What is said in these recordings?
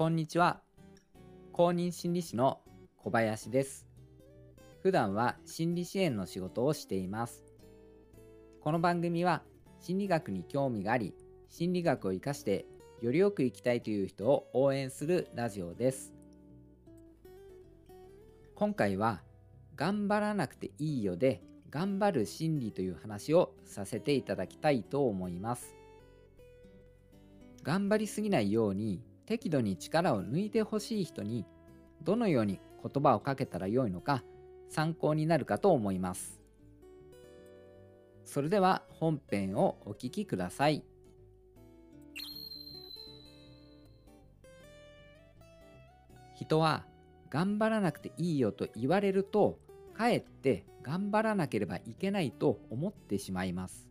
こんにちは。公認心理師の小林です。普段は心理支援の仕事をしています。この番組は心理学に興味があり、心理学を活かしてよりよく生きたいという人を応援するラジオです。今回は頑張らなくていいよで頑張る心理という話をさせていただきたいと思います。頑張りすぎないように適度に力を抜いてほしい人にどのように言葉をかけたらよいのか参考になるかと思います。それでは本編をお聴きください。人は頑張らなくていいよと言われるとかえって頑張らなければいけないと思ってしまいます。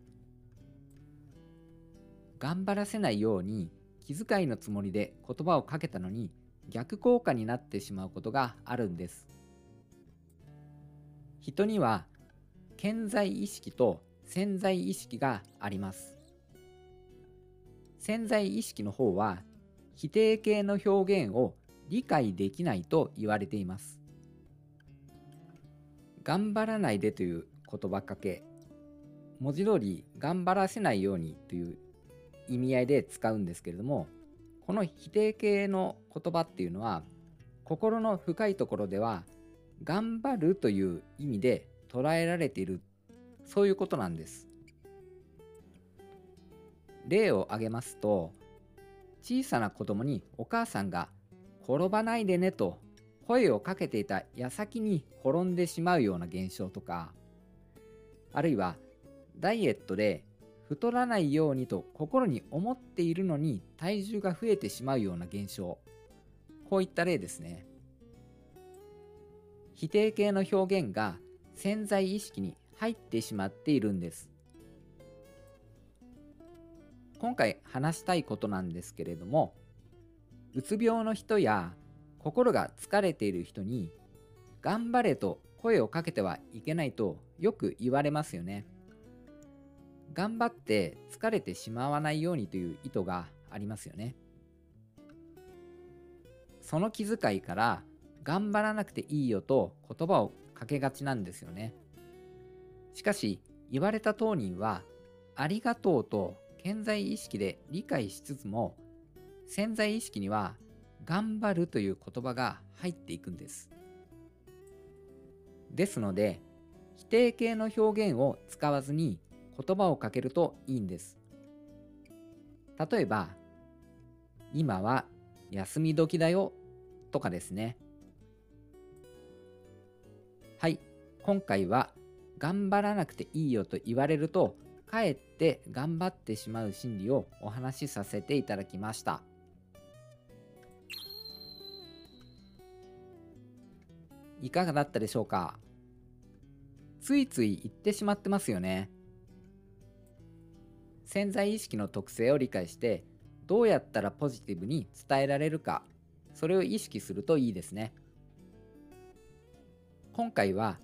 頑張らせないように気遣いのつもりで言葉をかけたのに逆効果になってしまうことがあるんです。人には健在意識と潜在意識があります。潜在意識の方は否定形の表現を理解できないと言われています。頑張らないでという言葉かけ文字通り頑張らせないようにという意味合いで使うんですけれどもこの否定形の言葉っていうのは心の深いところでは頑張るという意味で捉えられているそういうことなんです。例を挙げますと小さな子供にお母さんが転ばないでねと声をかけていた矢先に転んでしまうような現象とかあるいはダイエットで太らないようにと心に思っているのに体重が増えてしまうような現象。こういった例ですね。否定形の表現が潜在意識に入ってしまっているんです。今回話したいことなんですけれどもうつ病の人や心が疲れている人に頑張れと声をかけてはいけないとよく言われますよね。頑張って疲れてしまわないようにという意図がありますよね。その気遣いから頑張らなくていいよと言葉をかけがちなんですよね。しかし言われた当人はありがとうと健在意識で理解しつつも潜在意識には頑張るという言葉が入っていくんです。ですので、否定形の表現を使わずに言葉をかけるといいんです。例えば、今は休み時だよとかですね。はい、今回は頑張らなくていいよと言われると、かえって頑張ってしまう心理をお話しさせていただきました。いかがだったでしょうか？ついつい言ってしまってますよね。潜在意識の特性を理解してどうやったらポジティブに伝えられるかそれを意識するといいですね。今回は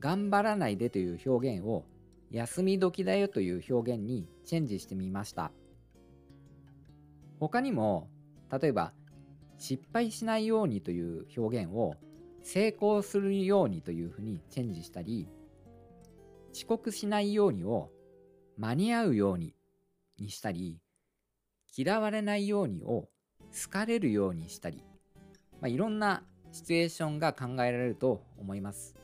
頑張らないでという表現を休み時だよという表現にチェンジしてみました。他にも例えば失敗しないようにという表現を成功するようにというふうにチェンジしたり遅刻しないようにを間に合うようににしたり嫌われないようにを好かれるようにしたり、まあ、いろんなシチュエーションが考えられると思います。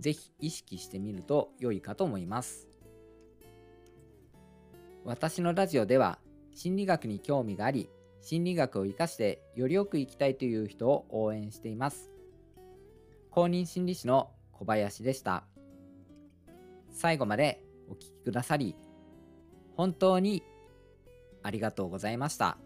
ぜひ意識してみると良いかと思います。私のラジオでは心理学に興味があり心理学を生かしてよりよく生きたいという人を応援しています。公認心理師の小林でした。最後までお聴きくださり、本当にありがとうございました。